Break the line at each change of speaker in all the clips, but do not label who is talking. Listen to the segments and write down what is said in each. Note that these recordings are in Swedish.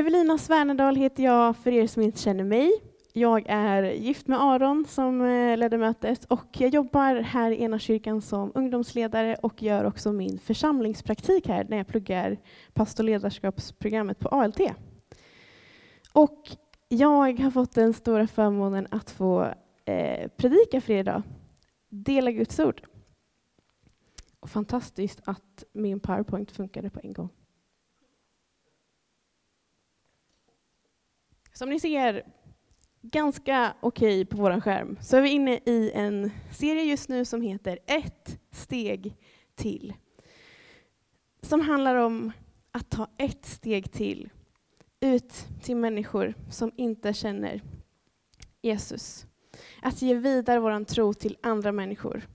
Evelina Svernedal heter jag, för er som inte känner mig. Jag är gift med Aron som eh, ledde mötet och jag jobbar här i Ena kyrkan som ungdomsledare och gör också min församlingspraktik här när jag pluggar pastorledarskapsprogrammet på ALT. Och jag har fått den stora förmånen att få eh, predika för er idag, dela Guds ord. Och fantastiskt att min powerpoint funkade på en gång. Som ni ser ganska okej okay på vår skärm så är vi inne i en serie just nu som heter Ett steg till. Som handlar om att ta ett steg till ut till människor som inte känner Jesus. Att ge vidare vår tro till andra människor.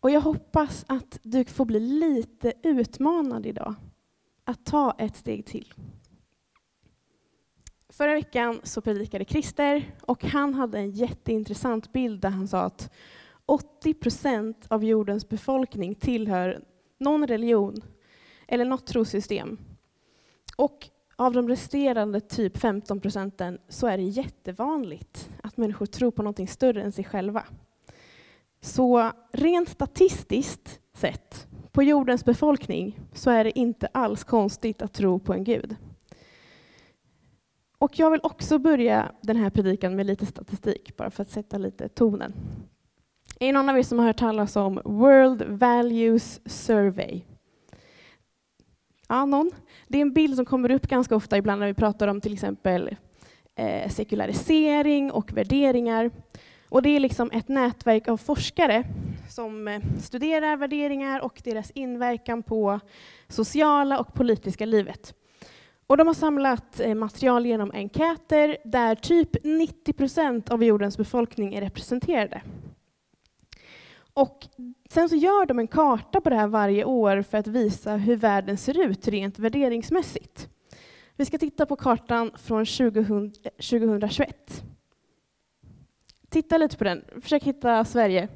Och jag hoppas att du får bli lite utmanad idag. Att ta ett steg till. Förra veckan så predikade Christer och han hade en jätteintressant bild där han sa att 80 procent av jordens befolkning tillhör någon religion eller något trosystem. Och av de resterande typ 15 procenten så är det jättevanligt att människor tror på något större än sig själva. Så rent statistiskt sett, på jordens befolkning, så är det inte alls konstigt att tro på en gud. Och jag vill också börja den här predikan med lite statistik, bara för att sätta lite tonen. Är det någon av er som har hört talas om World Values Survey? Ja, någon? Det är en bild som kommer upp ganska ofta ibland när vi pratar om till exempel eh, sekularisering och värderingar. Och det är liksom ett nätverk av forskare som eh, studerar värderingar och deras inverkan på sociala och politiska livet. Och de har samlat eh, material genom enkäter där typ 90 procent av jordens befolkning är representerade. Och sen så gör de en karta på det här varje år för att visa hur världen ser ut rent värderingsmässigt. Vi ska titta på kartan från 2000, 2021. Titta lite på den. Försök hitta Sverige.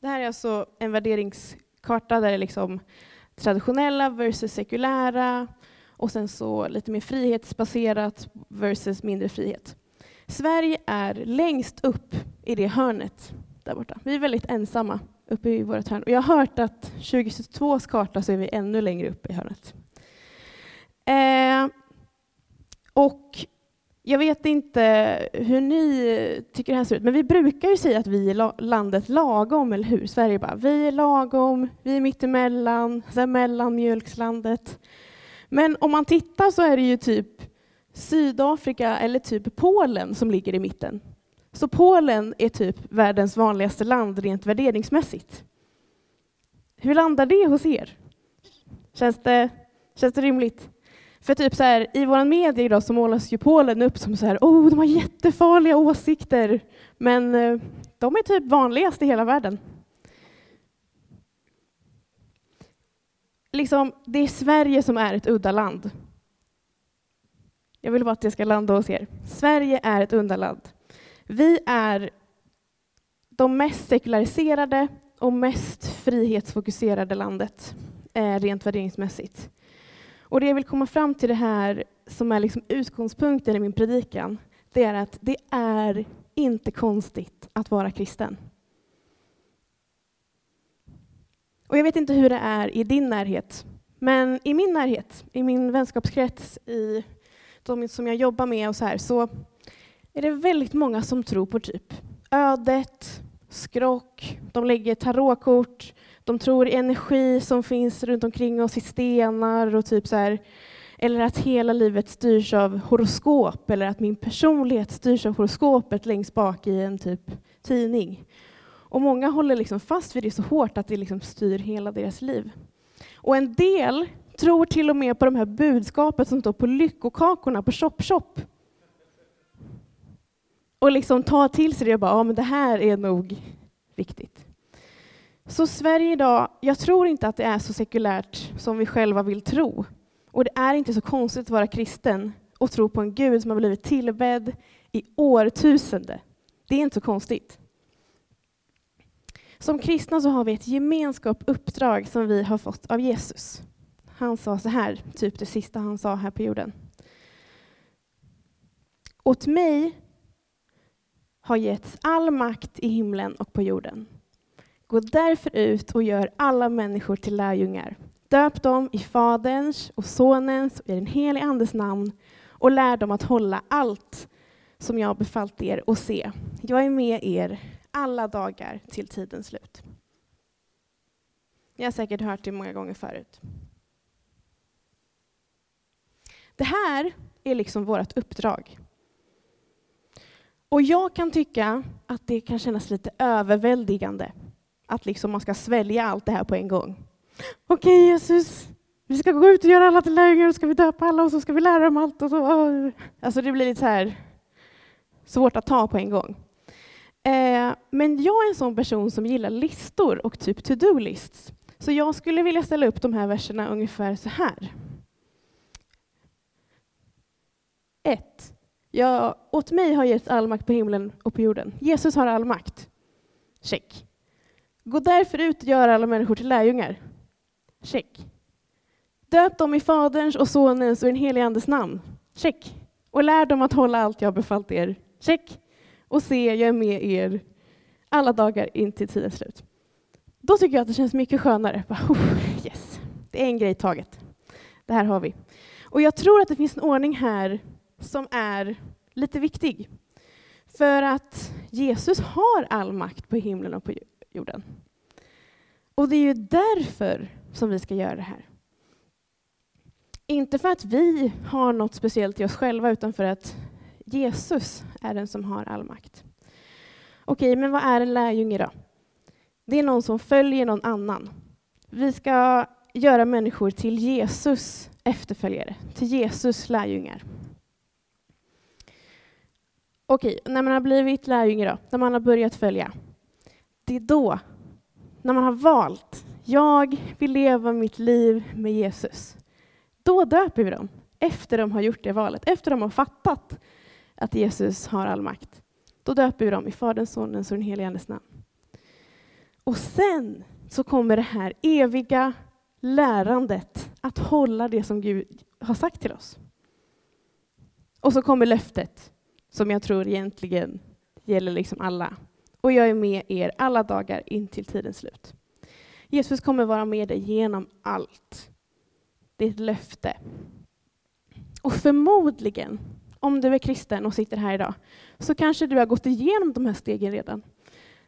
Det här är alltså en värderingskarta där det är liksom traditionella versus sekulära och sen så lite mer frihetsbaserat versus mindre frihet. Sverige är längst upp i det hörnet där borta. Vi är väldigt ensamma uppe i vårt hörn. Och jag har hört att 2022 karta så är vi ännu längre upp i hörnet. Eh, och jag vet inte hur ni tycker det här ser ut, men vi brukar ju säga att vi är landet lagom, eller hur? Sverige bara, vi är lagom, vi är mittemellan, mellanmjölkslandet. Men om man tittar så är det ju typ Sydafrika eller typ Polen som ligger i mitten. Så Polen är typ världens vanligaste land rent värderingsmässigt. Hur landar det hos er? Känns det, känns det rimligt? För typ så här, i vår media idag så målas ju Polen upp som så här, oh, de har jättefarliga åsikter. Men eh, de är typ vanligast i hela världen. Liksom, det är Sverige som är ett udda land. Jag vill bara att det ska landa hos er. Sverige är ett udda land. Vi är de mest sekulariserade och mest frihetsfokuserade landet, eh, rent värderingsmässigt. Och det jag vill komma fram till det här, som är liksom utgångspunkten i min predikan, det är att det är inte konstigt att vara kristen. Och jag vet inte hur det är i din närhet, men i min närhet, i min vänskapskrets, i de som jag jobbar med och så här, så är det väldigt många som tror på typ ödet, skrock, de lägger tarotkort, de tror i energi som finns runt omkring oss i stenar och typ så här, eller att hela livet styrs av horoskop eller att min personlighet styrs av horoskopet längst bak i en typ tidning. Och många håller liksom fast vid det så hårt att det liksom styr hela deras liv. Och en del tror till och med på de här budskapet som står på lyckokakorna på Chop Chop. Och liksom tar till sig det och bara, ja men det här är nog viktigt. Så Sverige idag, jag tror inte att det är så sekulärt som vi själva vill tro. Och det är inte så konstigt att vara kristen och tro på en Gud som har blivit tillbedd i årtusende. Det är inte så konstigt. Som kristna så har vi ett gemenskap, uppdrag som vi har fått av Jesus. Han sa så här, typ det sista han sa här på jorden. Åt mig har getts all makt i himlen och på jorden. Gå därför ut och gör alla människor till lärjungar. Döp dem i Faderns och Sonens och i den helige Andes namn och lär dem att hålla allt som jag befallt er och se, jag är med er alla dagar till tidens slut. Ni har säkert hört det många gånger förut. Det här är liksom vårt uppdrag. Och jag kan tycka att det kan kännas lite överväldigande att liksom man ska svälja allt det här på en gång. Okej Jesus, vi ska gå ut och göra alla till lärjungar och ska vi döpa alla och så ska vi lära dem allt. Och så. Alltså det blir lite så här svårt att ta på en gång. Eh, men jag är en sån person som gillar listor och typ to-do-lists. Så jag skulle vilja ställa upp de här verserna ungefär så här. 1. Ja, åt mig har getts all makt på himlen och på jorden. Jesus har all makt. Check. Gå därför ut och gör alla människor till lärjungar. Check. Döp dem i Faderns och Sonens och den helige Andes namn. Check. Och lär dem att hålla allt jag befallt er. Check. Och se, jag är med er alla dagar in till tidens slut. Då tycker jag att det känns mycket skönare. Oh, yes, det är en grej taget. Det här har vi. Och jag tror att det finns en ordning här som är lite viktig. För att Jesus har all makt på himlen och på jorden. Och det är ju därför som vi ska göra det här. Inte för att vi har något speciellt i oss själva, utan för att Jesus är den som har all makt. Okej, men vad är en lärjunge då? Det är någon som följer någon annan. Vi ska göra människor till Jesus efterföljare, till Jesus lärjungar. Okej, när man har blivit lärjunge då, när man har börjat följa, det är då, när man har valt, jag vill leva mitt liv med Jesus. Då döper vi dem, efter de har gjort det valet, efter de har fattat att Jesus har all makt. Då döper vi dem i Faderns, Sonens och den helige Andes namn. Och sen så kommer det här eviga lärandet att hålla det som Gud har sagt till oss. Och så kommer löftet, som jag tror egentligen gäller liksom alla. Och jag är med er alla dagar in till tidens slut. Jesus kommer vara med dig genom allt. Det är ett löfte. Och förmodligen om du är kristen och sitter här idag, så kanske du har gått igenom de här stegen redan.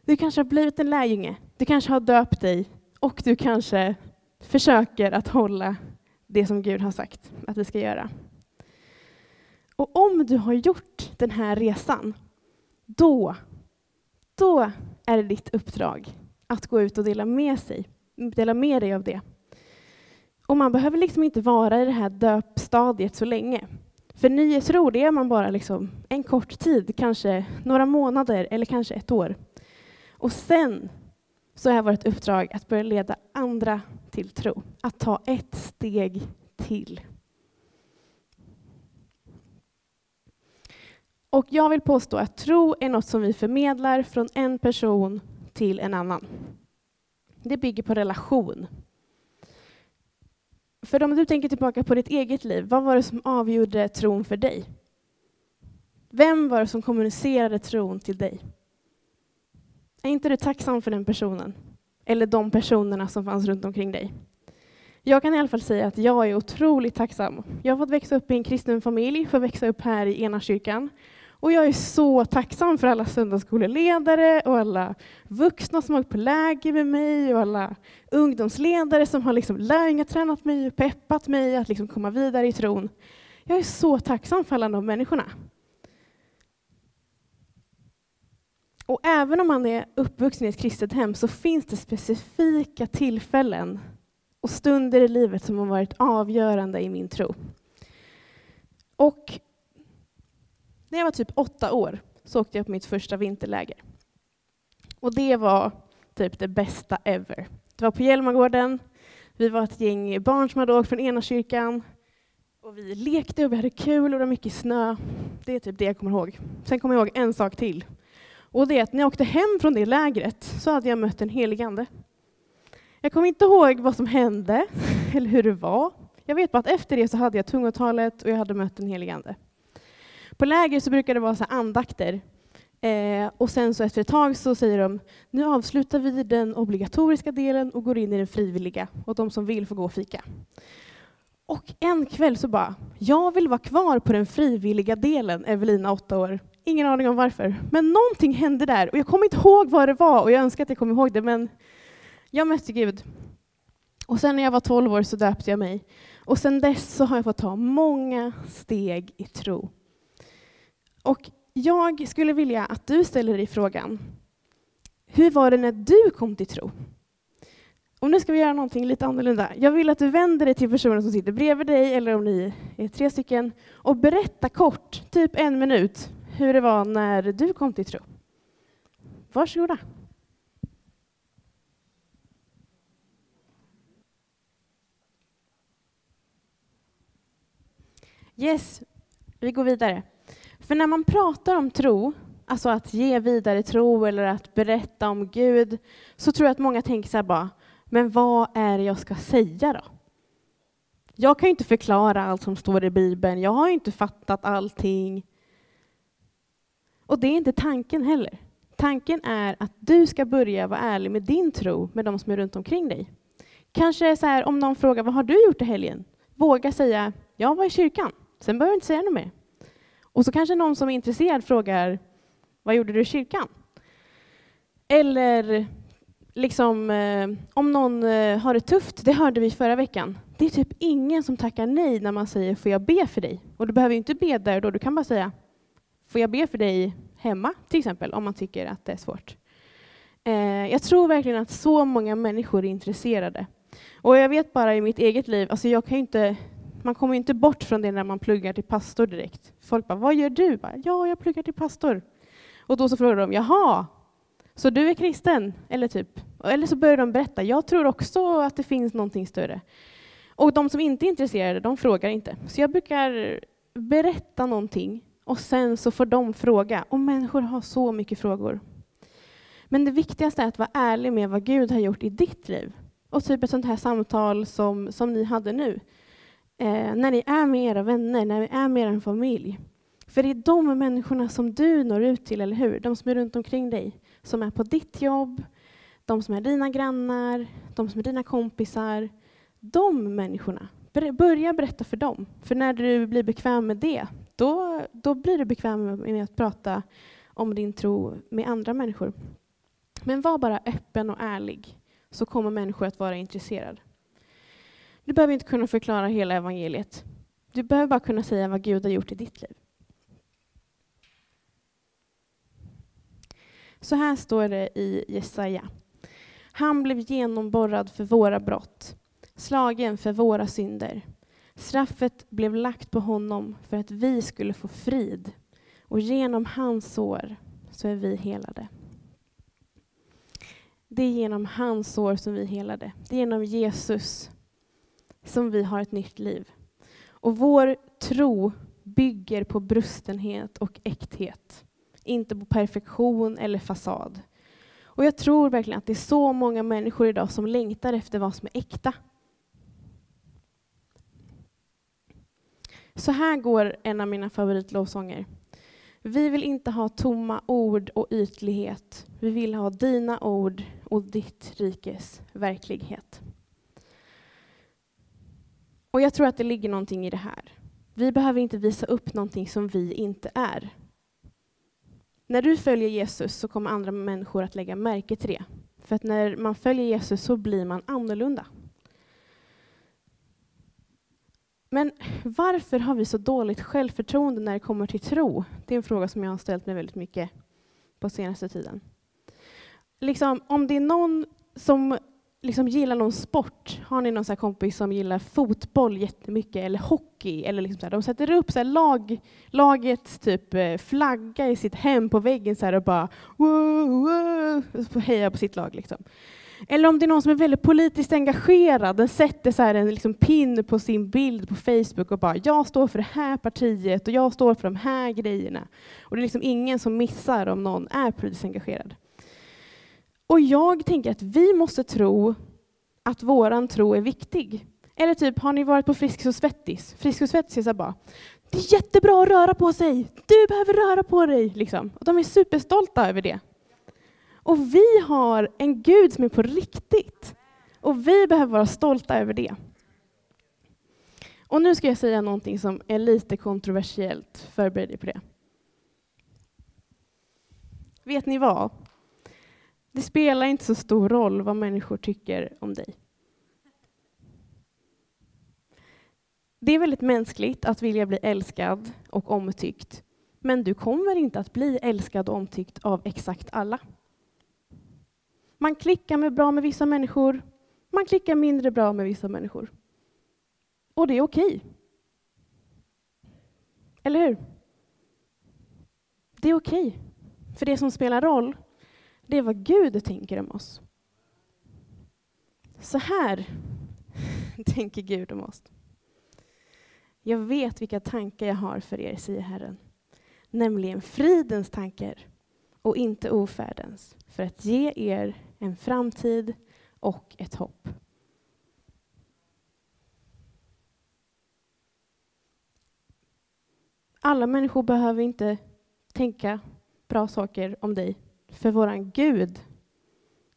Du kanske har blivit en lärjunge, du kanske har döpt dig och du kanske försöker att hålla det som Gud har sagt att vi ska göra. Och om du har gjort den här resan, då, då är det ditt uppdrag att gå ut och dela med, sig, dela med dig av det. Och man behöver liksom inte vara i det här döpstadiet så länge. För nyhetsro, det är man bara liksom en kort tid, kanske några månader eller kanske ett år. Och sen så är vårt uppdrag att börja leda andra till tro, att ta ett steg till. Och jag vill påstå att tro är något som vi förmedlar från en person till en annan. Det bygger på relation. För om du tänker tillbaka på ditt eget liv, vad var det som avgjorde tron för dig? Vem var det som kommunicerade tron till dig? Är inte du tacksam för den personen? Eller de personerna som fanns runt omkring dig? Jag kan i alla fall säga att jag är otroligt tacksam. Jag har fått växa upp i en kristen familj, fått växa upp här i ena kyrkan. Och jag är så tacksam för alla söndagsskoleledare och alla vuxna som har varit på läger med mig och alla ungdomsledare som har liksom lärjungatränat mig och peppat mig att liksom komma vidare i tron. Jag är så tacksam för alla de människorna. Och även om man är uppvuxen i ett kristet hem så finns det specifika tillfällen och stunder i livet som har varit avgörande i min tro. Och när jag var typ åtta år så åkte jag på mitt första vinterläger. Och det var typ det bästa ever. Det var på Hjälmagården. Vi var ett gäng barn som hade åkt från ena kyrkan. Och vi lekte och vi hade kul och det var mycket snö. Det är typ det jag kommer ihåg. Sen kommer jag ihåg en sak till. Och det är att när jag åkte hem från det lägret så hade jag mött en helig ande. Jag kommer inte ihåg vad som hände eller hur det var. Jag vet bara att efter det så hade jag tungotalet och jag hade mött en helig ande. På läger så brukar det vara så andakter. Eh, och sen så efter ett tag så säger de, nu avslutar vi den obligatoriska delen och går in i den frivilliga. Och de som vill får gå och fika. Och en kväll så bara, jag vill vara kvar på den frivilliga delen, Evelina, åtta år. Ingen aning om varför. Men någonting hände där och jag kommer inte ihåg vad det var och jag önskar att jag kom ihåg det, men jag mötte Gud. Och sen när jag var 12 år så döpte jag mig. Och sen dess så har jag fått ta många steg i tro. Och jag skulle vilja att du ställer dig frågan, hur var det när du kom till tro? Och nu ska vi göra någonting lite annorlunda. Jag vill att du vänder dig till personen som sitter bredvid dig, eller om ni är tre stycken, och berätta kort, typ en minut, hur det var när du kom till tro. Varsågoda. Yes, vi går vidare. För när man pratar om tro, alltså att ge vidare tro eller att berätta om Gud, så tror jag att många tänker så här bara, men vad är det jag ska säga då? Jag kan ju inte förklara allt som står i Bibeln, jag har ju inte fattat allting. Och det är inte tanken heller. Tanken är att du ska börja vara ärlig med din tro med de som är runt omkring dig. Kanske så här, om någon frågar vad har du gjort i helgen? Våga säga, jag var i kyrkan. Sen behöver du inte säga något mer. Och så kanske någon som är intresserad frågar, vad gjorde du i kyrkan? Eller liksom, eh, om någon eh, har det tufft, det hörde vi förra veckan. Det är typ ingen som tackar nej när man säger, får jag be för dig? Och du behöver inte be där då, du kan bara säga, får jag be för dig hemma, till exempel, om man tycker att det är svårt. Eh, jag tror verkligen att så många människor är intresserade. Och jag vet bara i mitt eget liv, alltså jag kan inte man kommer inte bort från det när man pluggar till pastor direkt. Folk bara, vad gör du? Bara, ja, jag pluggar till pastor. Och då så frågar de, jaha, så du är kristen? Eller typ. Eller så börjar de berätta, jag tror också att det finns någonting större. Och de som inte är intresserade, de frågar inte. Så jag brukar berätta någonting och sen så får de fråga. Och människor har så mycket frågor. Men det viktigaste är att vara ärlig med vad Gud har gjort i ditt liv. Och typ ett sånt här samtal som, som ni hade nu eh, när ni är med era vänner, när ni är med er familj. För det är de människorna som du når ut till, eller hur? De som är runt omkring dig, som är på ditt jobb, de som är dina grannar, de som är dina kompisar. De människorna, börja berätta för dem. För när du blir bekväm med det, då, då blir du bekväm med att prata om din tro med andra människor. Men var bara öppen och ärlig, så kommer människor att vara intresserade. Du behöver inte kunna förklara hela evangeliet. Du behöver bara kunna säga vad Gud har gjort i ditt liv. Så här står det i Jesaja. Han blev genomborrad för våra brott, slagen för våra synder. Straffet blev lagt på honom för att vi skulle få frid, och genom hans sår så är vi helade. Det är genom hans sår som vi är helade. Det är genom Jesus som vi har ett nytt liv. Och vår tro bygger på brustenhet och äkthet, inte på perfektion eller fasad. Och jag tror verkligen att det är så många människor idag som längtar efter vad som är äkta. Så här går en av mina favoritlovsånger. Vi vill inte ha tomma ord och ytlighet. Vi vill ha dina ord och ditt rikes verklighet. Och jag tror att det ligger någonting i det här. Vi behöver inte visa upp någonting som vi inte är. När du följer Jesus så kommer andra människor att lägga märke till det. För att när man följer Jesus så blir man annorlunda. Men varför har vi så dåligt självförtroende när det kommer till tro? Det är en fråga som jag har ställt mig väldigt mycket på senaste tiden. Liksom, om det är någon som liksom gillar någon sport, har ni någon så kompis som gillar fotboll jättemycket eller hockey, eller liksom så här, de sätter upp så lag, lagets typ eh, flagga i sitt hem på väggen så och bara wow, wow, hejar på sitt lag. Liksom. Eller om det är någon som är väldigt politiskt engagerad, den sätter så här en liksom pin på sin bild på Facebook och bara ”jag står för det här partiet och jag står för de här grejerna”. Och det är liksom ingen som missar om någon är politiskt engagerad. Och jag tänker att vi måste tro att våran tro är viktig. Eller typ, har ni varit på Friskis och Svettis? Friskis och Svettis är bara det är jättebra att röra på sig. Du behöver röra på dig. Liksom. Och de är superstolta över det. Och vi har en Gud som är på riktigt. Och vi behöver vara stolta över det. Och nu ska jag säga någonting som är lite kontroversiellt. Förbered dig på det. Vet ni vad? Det spelar inte så stor roll vad människor tycker om dig. Det är väldigt mänskligt att vilja bli älskad och omtyckt. Men du kommer inte att bli älskad och omtyckt av exakt alla. Man klickar med bra med vissa människor, man klickar mindre bra med vissa människor. Och det är okej. Eller hur? Det är okej. För det som spelar roll, det är vad Gud tänker om oss. Så här tänker Gud om oss. Jag vet vilka tankar jag har för er, säger Herren, nämligen fridens tankar och inte ofärdens, för att ge er en framtid och ett hopp. Alla människor behöver inte tänka bra saker om dig, för våran Gud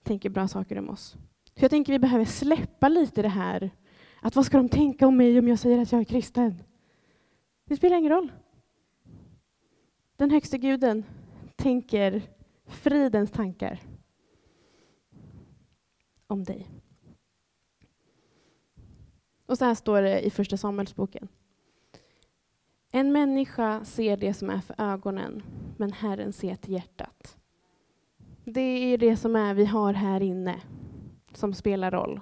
tänker bra saker om oss. Så jag tänker vi behöver släppa lite det här att vad ska de tänka om mig om jag säger att jag är kristen? Det spelar ingen roll. Den högste guden tänker fridens tankar om dig. Och så här står det i Första Samuelsboken. En människa ser det som är för ögonen, men Herren ser till hjärtat. Det är det som är vi har här inne som spelar roll.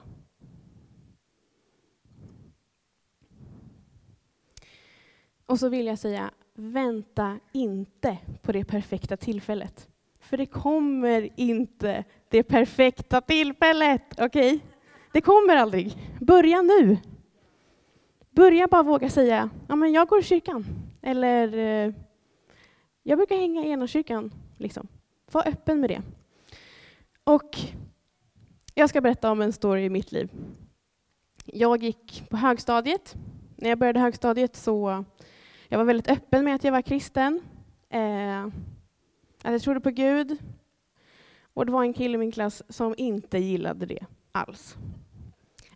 Och så vill jag säga, vänta inte på det perfekta tillfället. För det kommer inte det perfekta tillfället, okej? Okay? Det kommer aldrig. Börja nu. Börja bara våga säga, ja men jag går i kyrkan. Eller, eh, jag brukar hänga i ena kyrkan. Liksom. Var öppen med det. Och jag ska berätta om en story i mitt liv. Jag gick på högstadiet. När jag började högstadiet så jag var väldigt öppen med att jag var kristen, eh, att jag trodde på Gud. Och det var en kille i min klass som inte gillade det alls.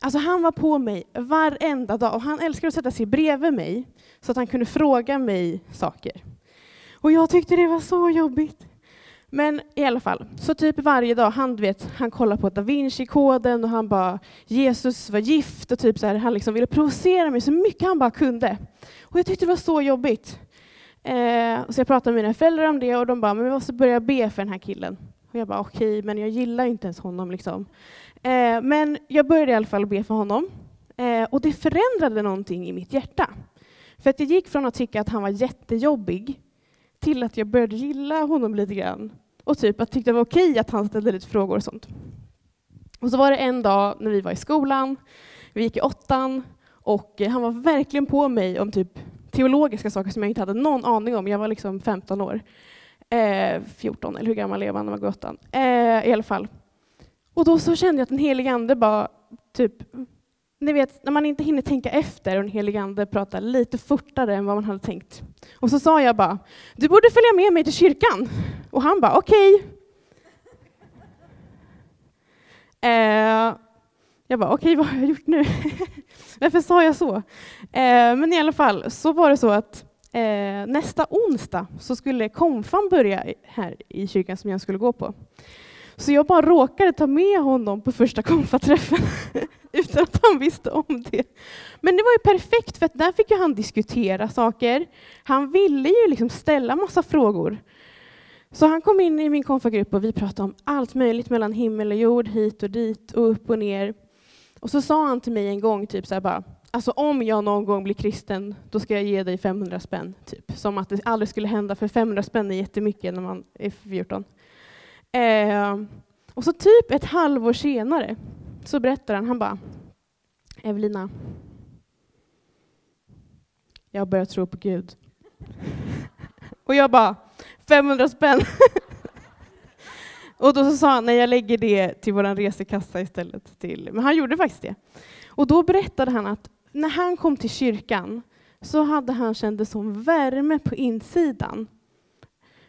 Alltså han var på mig varenda dag och han älskade att sätta sig bredvid mig så att han kunde fråga mig saker. Och jag tyckte det var så jobbigt. Men i alla fall, så typ varje dag, han, vet, han kollar på Da Vinci-koden och han bara Jesus var gift och typ så här, han liksom ville provocera mig så mycket han bara kunde. Och jag tyckte det var så jobbigt. Eh, så jag pratade med mina föräldrar om det och de bara, men vi måste börja be för den här killen. Och jag bara, okej, okay, men jag gillar inte ens honom. Liksom. Eh, men jag började i alla fall be för honom. Eh, och det förändrade någonting i mitt hjärta. För att jag gick från att tycka att han var jättejobbig till att jag började gilla honom lite grann. Och typ att tyckte det var okej att han ställde lite frågor och sånt. Och så var det en dag när vi var i skolan, vi gick i åttan, och eh, han var verkligen på mig om typ teologiska saker som jag inte hade någon aning om. Jag var liksom 15 år. Eh, 14, eller hur gammal är man när man går åttan? Eh, I alla fall. Och då så kände jag att den helige Ande bara, typ, ni vet, när man inte hinner tänka efter och den helige Ande pratar lite fortare än vad man hade tänkt. Och så sa jag bara, du borde följa med mig till kyrkan. Och han bara, okej. Okay. Eh, jag bara, okej, okay, vad har jag gjort nu? Varför sa jag så? Eh, men i alla fall, så var det så att eh, nästa onsdag så skulle konfan börja här i kyrkan som jag skulle gå på. Så jag bara råkade ta med honom på första konfaträffen utan att han visste om det. Men det var ju perfekt, för att där fick ju han diskutera saker. Han ville ju liksom ställa massa frågor. Så han kom in i min konfagrupp och vi pratade om allt möjligt mellan himmel och jord, hit och dit och upp och ner. Och så sa han till mig en gång, typ så här bara, alltså om jag någon gång blir kristen, då ska jag ge dig 500 spänn. Typ. Som att det aldrig skulle hända, för 500 spänn är jättemycket när man är 14. Eh, Och så typ ett halvår senare så berättar han, han bara Evelina, jag börjar tro på Gud. Och jag bara, 500 spänn. och då så sa han, nej jag lägger det till vår resekassa istället. Till. Men han gjorde faktiskt det. Och då berättade han att när han kom till kyrkan så hade han känt det som värme på insidan.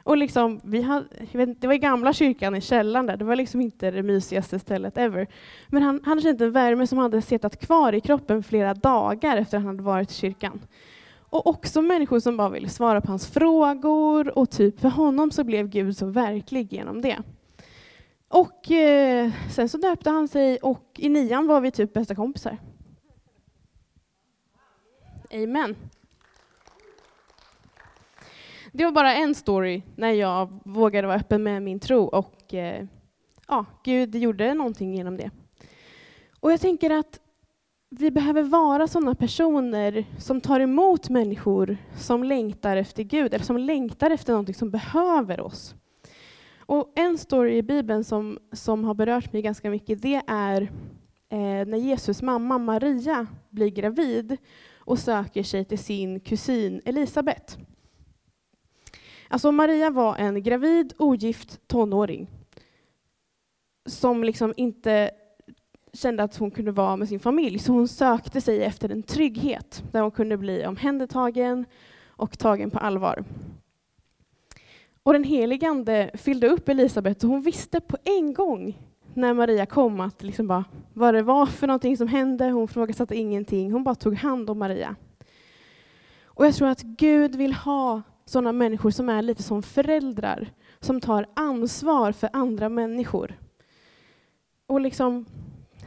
Och liksom, vi hade, vet, det var i gamla kyrkan i källaren där, det var liksom inte det mysigaste stället ever. Men han han kände en värme som hade suttit kvar i kroppen flera dagar efter att han hade varit i kyrkan. Och också människor som bara ville svara på hans frågor och typ för honom så blev Gud så verklig genom det. Och eh, sen så döpte han sig och i nian var vi typ bästa kompisar. Amen. Det var bara en story när jag vågade vara öppen med min tro och eh, ja, Gud gjorde någonting genom det. Och jag tänker att vi behöver vara sådana personer som tar emot människor som längtar efter Gud, eller som längtar efter någonting som behöver oss. Och en story i Bibeln som, som har berört mig ganska mycket, det är eh, när Jesus mamma Maria blir gravid och söker sig till sin kusin Elisabet. Alltså Maria var en gravid, ogift tonåring som liksom inte kände att hon kunde vara med sin familj, så hon sökte sig efter en trygghet där hon kunde bli omhändertagen och tagen på allvar. Och den helige Ande fyllde upp Elisabet och hon visste på en gång när Maria kom att liksom bara, vad det var för någonting som hände. Hon frågasatte ingenting. Hon bara tog hand om Maria. Och jag tror att Gud vill ha sådana människor som är lite som föräldrar, som tar ansvar för andra människor. Och liksom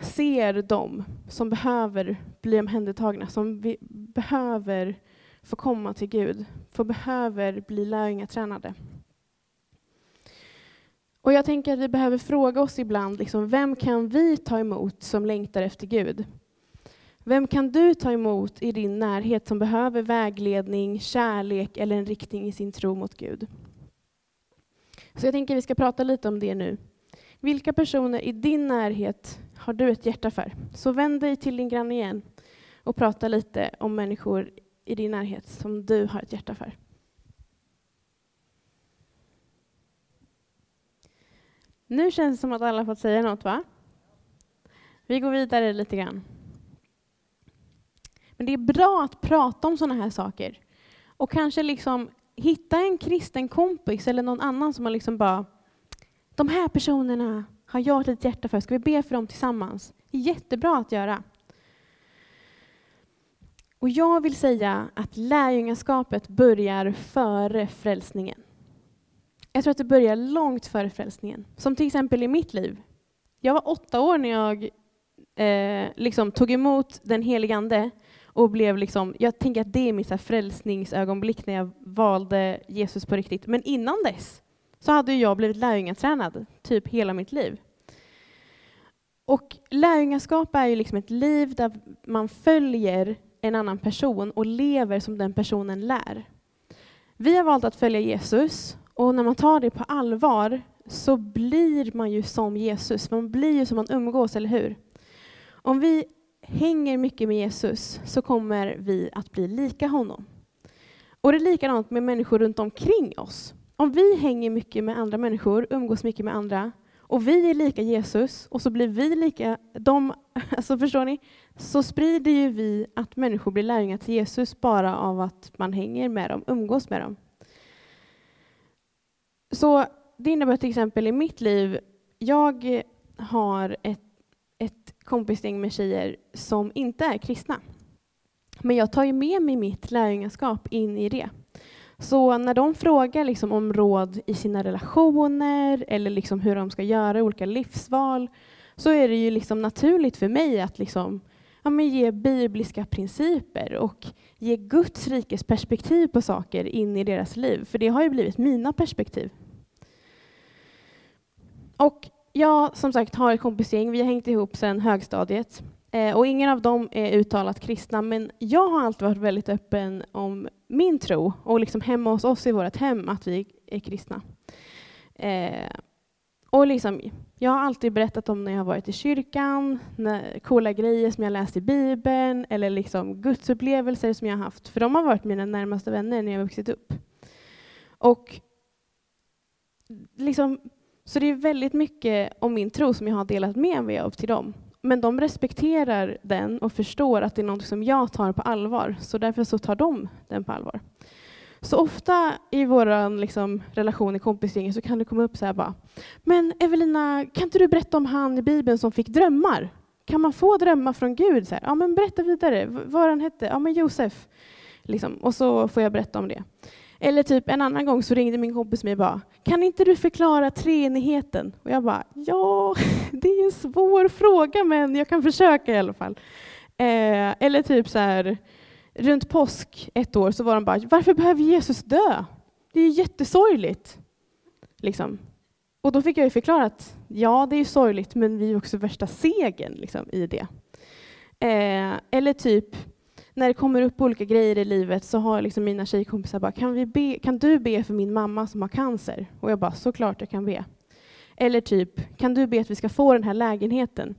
ser dem som behöver bli omhändertagna, som behöver få komma till Gud, som behöver bli lärjungatränade. Och jag tänker att vi behöver fråga oss ibland, liksom, vem kan vi ta emot som längtar efter Gud? Vem kan du ta emot i din närhet som behöver vägledning, kärlek eller en riktning i sin tro mot Gud? Så jag tänker att vi ska prata lite om det nu. Vilka personer i din närhet har du ett hjärta för? Så vänd dig till din granne igen och prata lite om människor i din närhet som du har ett hjärta för. Nu känns det som att alla fått säga något, va? Vi går vidare lite grann. Men det är bra att prata om sådana här saker. Och kanske liksom hitta en kristen kompis eller någon annan som man liksom bara, de här personerna har jag ett litet hjärta för, ska vi be för dem tillsammans? Det är jättebra att göra. Och jag vill säga att lärjungaskapet börjar före frälsningen. Jag tror att det börjar långt före frälsningen. Som till exempel i mitt liv. Jag var åtta år när jag eh, liksom tog emot den helige Ande och blev liksom, jag tänker att det är mitt frälsningsögonblick när jag valde Jesus på riktigt. Men innan dess så hade jag blivit lärjungatränad typ hela mitt liv. Och lärjungaskap är ju liksom ett liv där man följer en annan person och lever som den personen lär. Vi har valt att följa Jesus och när man tar det på allvar så blir man ju som Jesus. Man blir ju som man umgås, eller hur? Om vi hänger mycket med Jesus så kommer vi att bli lika honom. Och det är likadant med människor runt omkring oss. Om vi hänger mycket med andra människor, umgås mycket med andra, och vi är lika Jesus, och så blir vi lika dem, alltså förstår ni? Så sprider ju vi att människor blir lärjungar till Jesus bara av att man hänger med dem, umgås med dem. Så det innebär till exempel i mitt liv, jag har ett, ett kompisgäng med tjejer som inte är kristna. Men jag tar ju med mig mitt lärjungaskap in i det. Så när de frågar liksom om råd i sina relationer eller liksom hur de ska göra olika livsval så är det ju liksom naturligt för mig att liksom, ja, men ge bibliska principer och ge Guds rikes perspektiv på saker in i deras liv. För det har ju blivit mina perspektiv. Och jag som sagt har ett kompisgäng, vi har hängt ihop sedan högstadiet. Eh, och ingen av dem är uttalat kristna, men jag har alltid varit väldigt öppen om min tro och liksom hemma hos oss i vårt hem att vi är kristna. Eh, Och liksom, jag har alltid berättat om när jag har varit i kyrkan, när, coola grejer som jag läst i Bibeln eller liksom gudsupplevelser som jag har haft. För de har varit mina närmaste vänner när jag vuxit upp. Och liksom, så det är väldigt mycket om min tro som jag har delat med mig av till dem. Men de respekterar den och förstår att det är något som jag tar på allvar. Så därför så tar de den på allvar. Så ofta i vår liksom, relation i kompisgänget så kan det komma upp så här bara, men Evelina, kan inte du berätta om han i Bibeln som fick drömmar? Kan man få drömmar från Gud? Så här, ja, men berätta vidare. Vad han hette? Ja, men Josef. Liksom. Och så får jag berätta om det. Eller typ en annan gång så ringde min kompis mig och bara, kan inte du förklara treenigheten? Och jag bara, ja, det är en svår fråga, men jag kan försöka i alla fall. Eh, eller typ så här, runt påsk ett år så var de bara, varför behöver Jesus dö? Det är ju jättesorgligt. Liksom. Och då fick jag ju förklara att ja, det är ju sorgligt, men vi är också värsta segern liksom, i det. Eh, eller typ, när det kommer upp olika grejer i livet så har liksom mina tjejkompisar bara, kan, vi be, kan du be för min mamma som har cancer? Och jag bara, såklart jag kan be. Eller typ, kan du be att vi ska få den här lägenheten?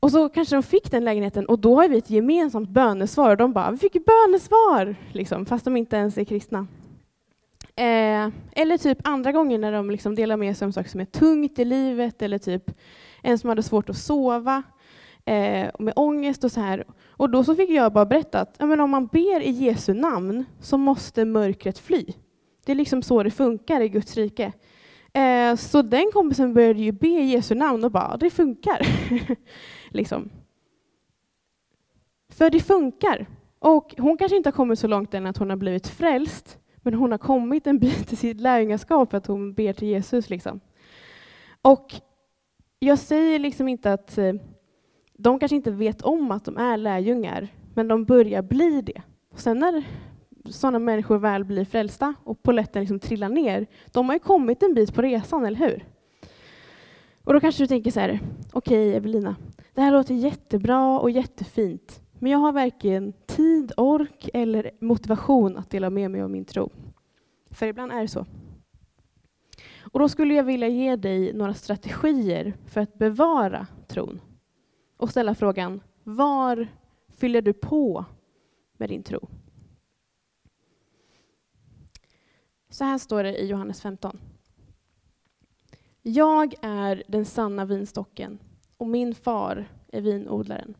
Och så kanske de fick den lägenheten och då har vi ett gemensamt bönesvar och de bara, vi fick bönesvar! Liksom, fast de inte ens är kristna. Eh, eller typ andra gånger när de liksom delar med sig om saker som är tungt i livet eller typ en som hade svårt att sova eh, med ångest och så här. Och då så fick jag bara berätta att ja, men om man ber i Jesu namn så måste mörkret fly. Det är liksom så det funkar i Guds rike. Eh, så den kompisen började ju be i Jesu namn och bara, det funkar. liksom. För det funkar. Och hon kanske inte har kommit så långt än att hon har blivit frälst, men hon har kommit en bit i sitt lärjungaskap för att hon ber till Jesus. Liksom. Och jag säger liksom inte att eh, de kanske inte vet om att de är lärjungar, men de börjar bli det. Och sen när sådana människor väl blir frälsta och poletten liksom trillar ner, de har ju kommit en bit på resan, eller hur? Och då kanske du tänker så här, okej okay, Evelina, det här låter jättebra och jättefint, men jag har varken tid, ork eller motivation att dela med mig av min tro. För ibland är det så. Och då skulle jag vilja ge dig några strategier för att bevara tron och ställa frågan, var fyller du på med din tro? Så här står det i Johannes 15. Jag är den sanna vinstocken och min far är vinodlaren.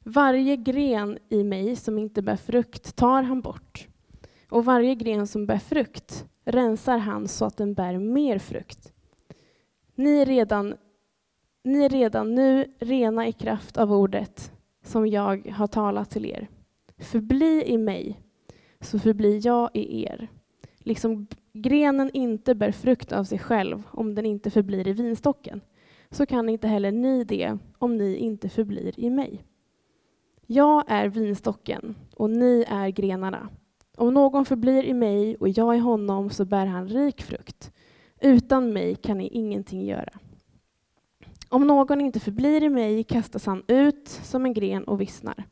Varje gren i mig som inte bär frukt tar han bort och varje gren som bär frukt rensar han så att den bär mer frukt. Ni är redan, ni är redan nu rena i kraft av ordet som jag har talat till er. Förbli i mig, så förblir jag i er liksom grenen inte bär frukt av sig själv om den inte förblir i vinstocken, så kan inte heller ni det om ni inte förblir i mig. Jag är vinstocken och ni är grenarna. Om någon förblir i mig och jag i honom så bär han rik frukt. Utan mig kan ni ingenting göra. Om någon inte förblir i mig kastas han ut som en gren och vissnar.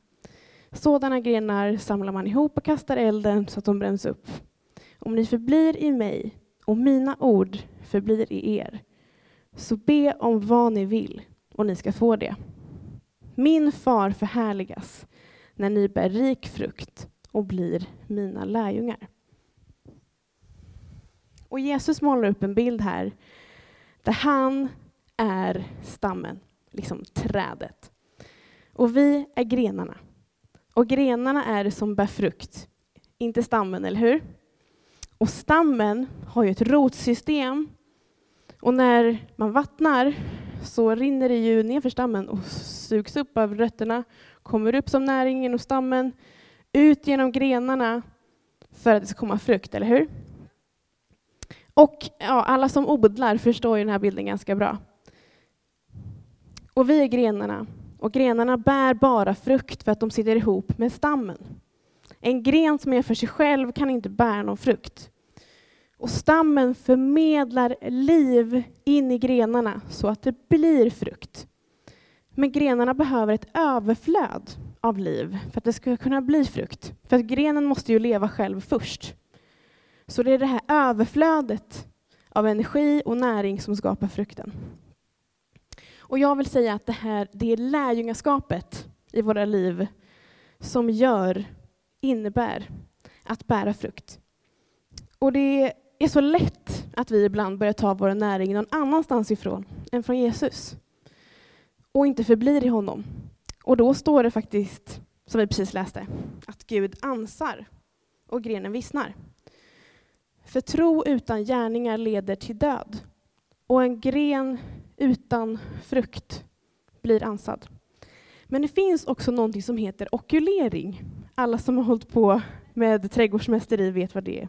Sådana grenar samlar man ihop och kastar elden så att de bränns upp. Om ni förblir i mig och mina ord förblir i er, så be om vad ni vill och ni ska få det. Min far förhärligas när ni bär rik frukt och blir mina lärjungar. Och Jesus målar upp en bild här där han är stammen, liksom trädet. Och vi är grenarna. Och grenarna är det som bär frukt, inte stammen, eller hur? Och stammen har ju ett rotsystem. Och när man vattnar så rinner det ju ner för stammen och sugs upp av rötterna, kommer upp som näring genom stammen, ut genom grenarna för att det ska komma frukt, eller hur? Och ja, alla som odlar förstår ju den här bilden ganska bra. Och vi är grenarna, och grenarna bär bara frukt för att de sitter ihop med stammen. En gren som är för sig själv kan inte bära någon frukt. Och stammen förmedlar liv in i grenarna så att det blir frukt. Men grenarna behöver ett överflöd av liv för att det ska kunna bli frukt. För att grenen måste ju leva själv först. Så det är det här överflödet av energi och näring som skapar frukten. Och jag vill säga att det här det är lärjungaskapet i våra liv som gör, innebär att bära frukt. Och det är så lätt att vi ibland börjar ta vår näring någon annanstans ifrån än från Jesus. Och inte förblir i honom. Och då står det faktiskt, som vi precis läste, att Gud ansar och grenen vissnar. För tro utan gärningar leder till död. Och en gren utan frukt blir ansad. Men det finns också någonting som heter okulering. Alla som har hållit på med trädgårdsmästeri vet vad det är.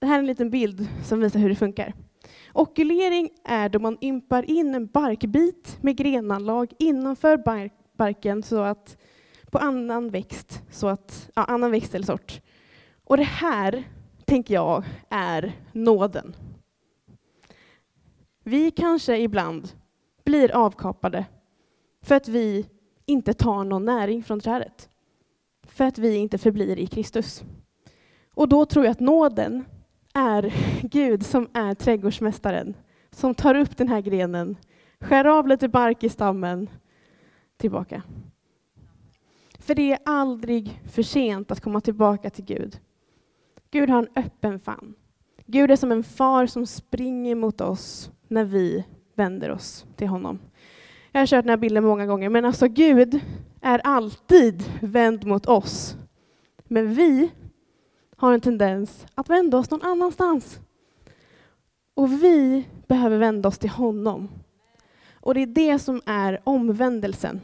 Det här är en liten bild som visar hur det funkar. Okulering är då man ympar in en barkbit med grenanlag innanför barken så att, på annan växt, så att, ja, annan växt eller sort. Och det här, tänker jag, är nåden. Vi kanske ibland blir avkapade för att vi inte tar någon näring från trädet. För att vi inte förblir i Kristus. Och då tror jag att nåden är Gud som är trädgårdsmästaren, som tar upp den här grenen, skär av lite bark i stammen, tillbaka. För det är aldrig för sent att komma tillbaka till Gud. Gud har en öppen famn. Gud är som en far som springer mot oss när vi vänder oss till honom. Jag har kört den här bilden många gånger, men alltså Gud är alltid vänd mot oss. Men vi har en tendens att vända oss någon annanstans. Och vi behöver vända oss till honom. Och det är det som är omvändelsen.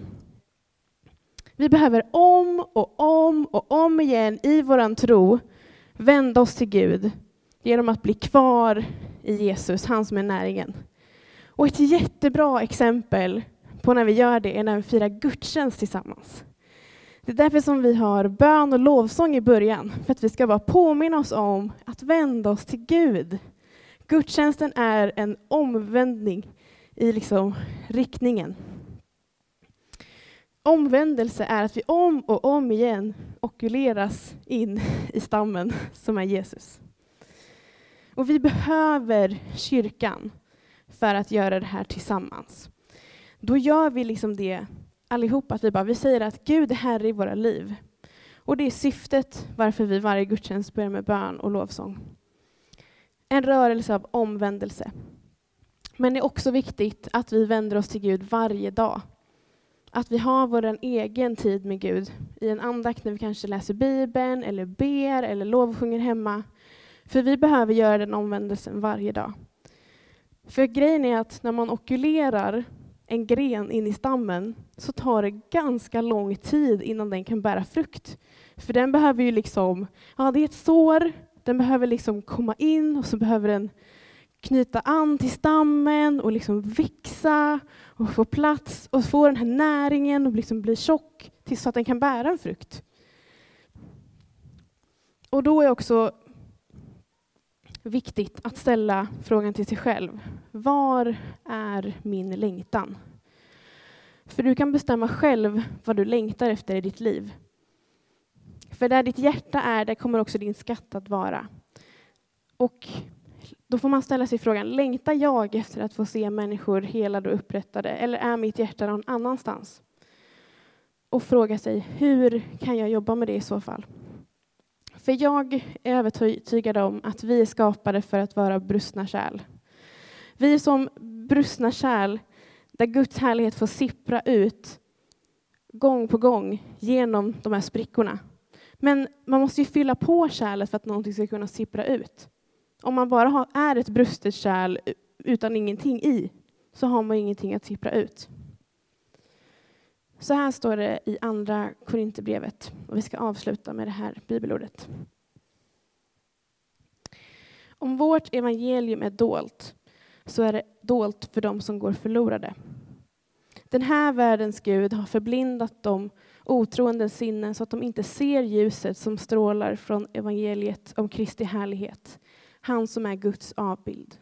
Vi behöver om och om och om igen i vår tro vända oss till Gud genom att bli kvar i Jesus, han som är näringen. Och ett jättebra exempel på när vi gör det är när vi firar gudstjänst tillsammans. Det är därför som vi har bön och lovsång i början, för att vi ska bara påminna oss om att vända oss till Gud. Gudstjänsten är en omvändning i liksom riktningen. Omvändelse är att vi om och om igen okuleras in i stammen som är Jesus. Och vi behöver kyrkan för att göra det här tillsammans. Då gör vi liksom det allihop, att vi bara vi säger att Gud är Herre i våra liv. Och det är syftet varför vi varje gudstjänst börjar med bön och lovsång. En rörelse av omvändelse. Men det är också viktigt att vi vänder oss till Gud varje dag. Att vi har vår egen tid med Gud i en andakt när vi kanske läser Bibeln, eller ber eller lovsjunger hemma. För vi behöver göra den omvändelsen varje dag. För grejen är att när man okulerar en gren in i stammen så tar det ganska lång tid innan den kan bära frukt. För den behöver ju liksom, ja det är ett sår, den behöver liksom komma in och så behöver den knyta an till stammen och liksom växa och få plats och få den här näringen och liksom bli tjock tills så att den kan bära en frukt. Och då är också viktigt att ställa frågan till sig själv. Var är min längtan? För du kan bestämma själv vad du längtar efter i ditt liv. För där ditt hjärta är, där kommer också din skatt att vara. Och då får man ställa sig frågan, längtar jag efter att få se människor helade och upprättade, eller är mitt hjärta någon annanstans? Och fråga sig, hur kan jag jobba med det i så fall? För jag är övertygad om att vi är skapade för att vara brustna kärl. Vi är som brustna kärl där Guds härlighet får sippra ut gång på gång genom de här sprickorna. Men man måste ju fylla på kärlet för att någonting ska kunna sippra ut. Om man bara är ett brustet kärl utan ingenting i, så har man ingenting att sippra ut. Så här står det i Andra Korinthierbrevet, och vi ska avsluta med det här bibelordet. Om vårt evangelium är dolt, så är det dolt för dem som går förlorade. Den här världens Gud har förblindat de otroende sinnen så att de inte ser ljuset som strålar från evangeliet om Kristi härlighet, han som är Guds avbild.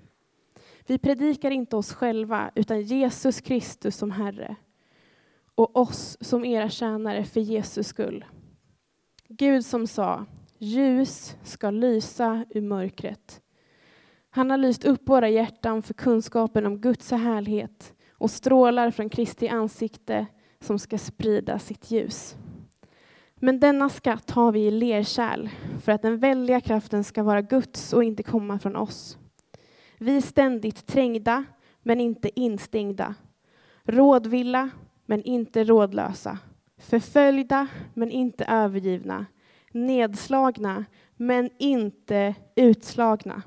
Vi predikar inte oss själva, utan Jesus Kristus som Herre och oss som era tjänare för Jesus skull. Gud som sa, ljus ska lysa ur mörkret. Han har lyst upp våra hjärtan för kunskapen om Guds härlighet och strålar från Kristi ansikte som ska sprida sitt ljus. Men denna skatt har vi i lerkärl för att den väldiga kraften ska vara Guds och inte komma från oss. Vi är ständigt trängda, men inte instängda. Rådvilla, men inte rådlösa. Förföljda, men inte övergivna. Nedslagna, men inte utslagna.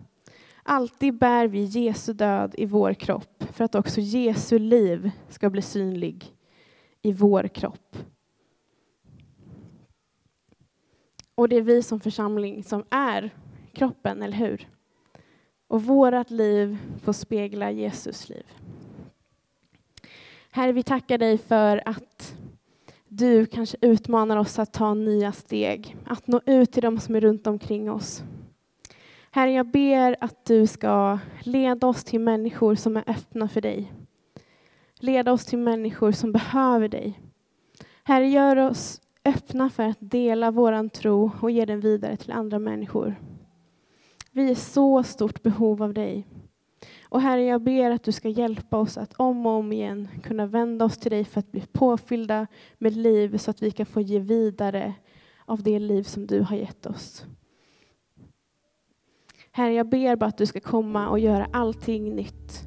Alltid bär vi Jesu död i vår kropp för att också Jesu liv ska bli synlig i vår kropp. Och det är vi som församling som är kroppen, eller hur? Och vårt liv får spegla Jesus liv. Herre, vi tackar dig för att du kanske utmanar oss att ta nya steg, att nå ut till dem som är runt omkring oss. Herre, jag ber att du ska leda oss till människor som är öppna för dig. Leda oss till människor som behöver dig. Herre, gör oss öppna för att dela våran tro och ge den vidare till andra människor. Vi är så stort behov av dig. Och Herre, jag ber att du ska hjälpa oss att om och om igen kunna vända oss till dig för att bli påfyllda med liv så att vi kan få ge vidare av det liv som du har gett oss. Herre, jag ber bara att du ska komma och göra allting nytt.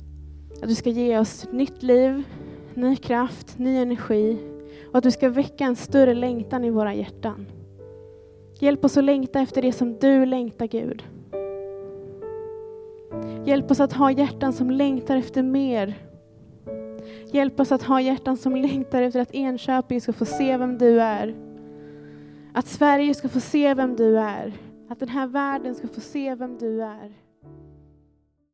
Att du ska ge oss nytt liv, ny kraft, ny energi och att du ska väcka en större längtan i våra hjärtan. Hjälp oss att längta efter det som du längtar, Gud. Hjälp oss att ha hjärtan som längtar efter mer. Hjälp oss att ha hjärtan som längtar efter att Enköping ska få se vem du är. Att Sverige ska få se vem du är. Att den här världen ska få se vem du är.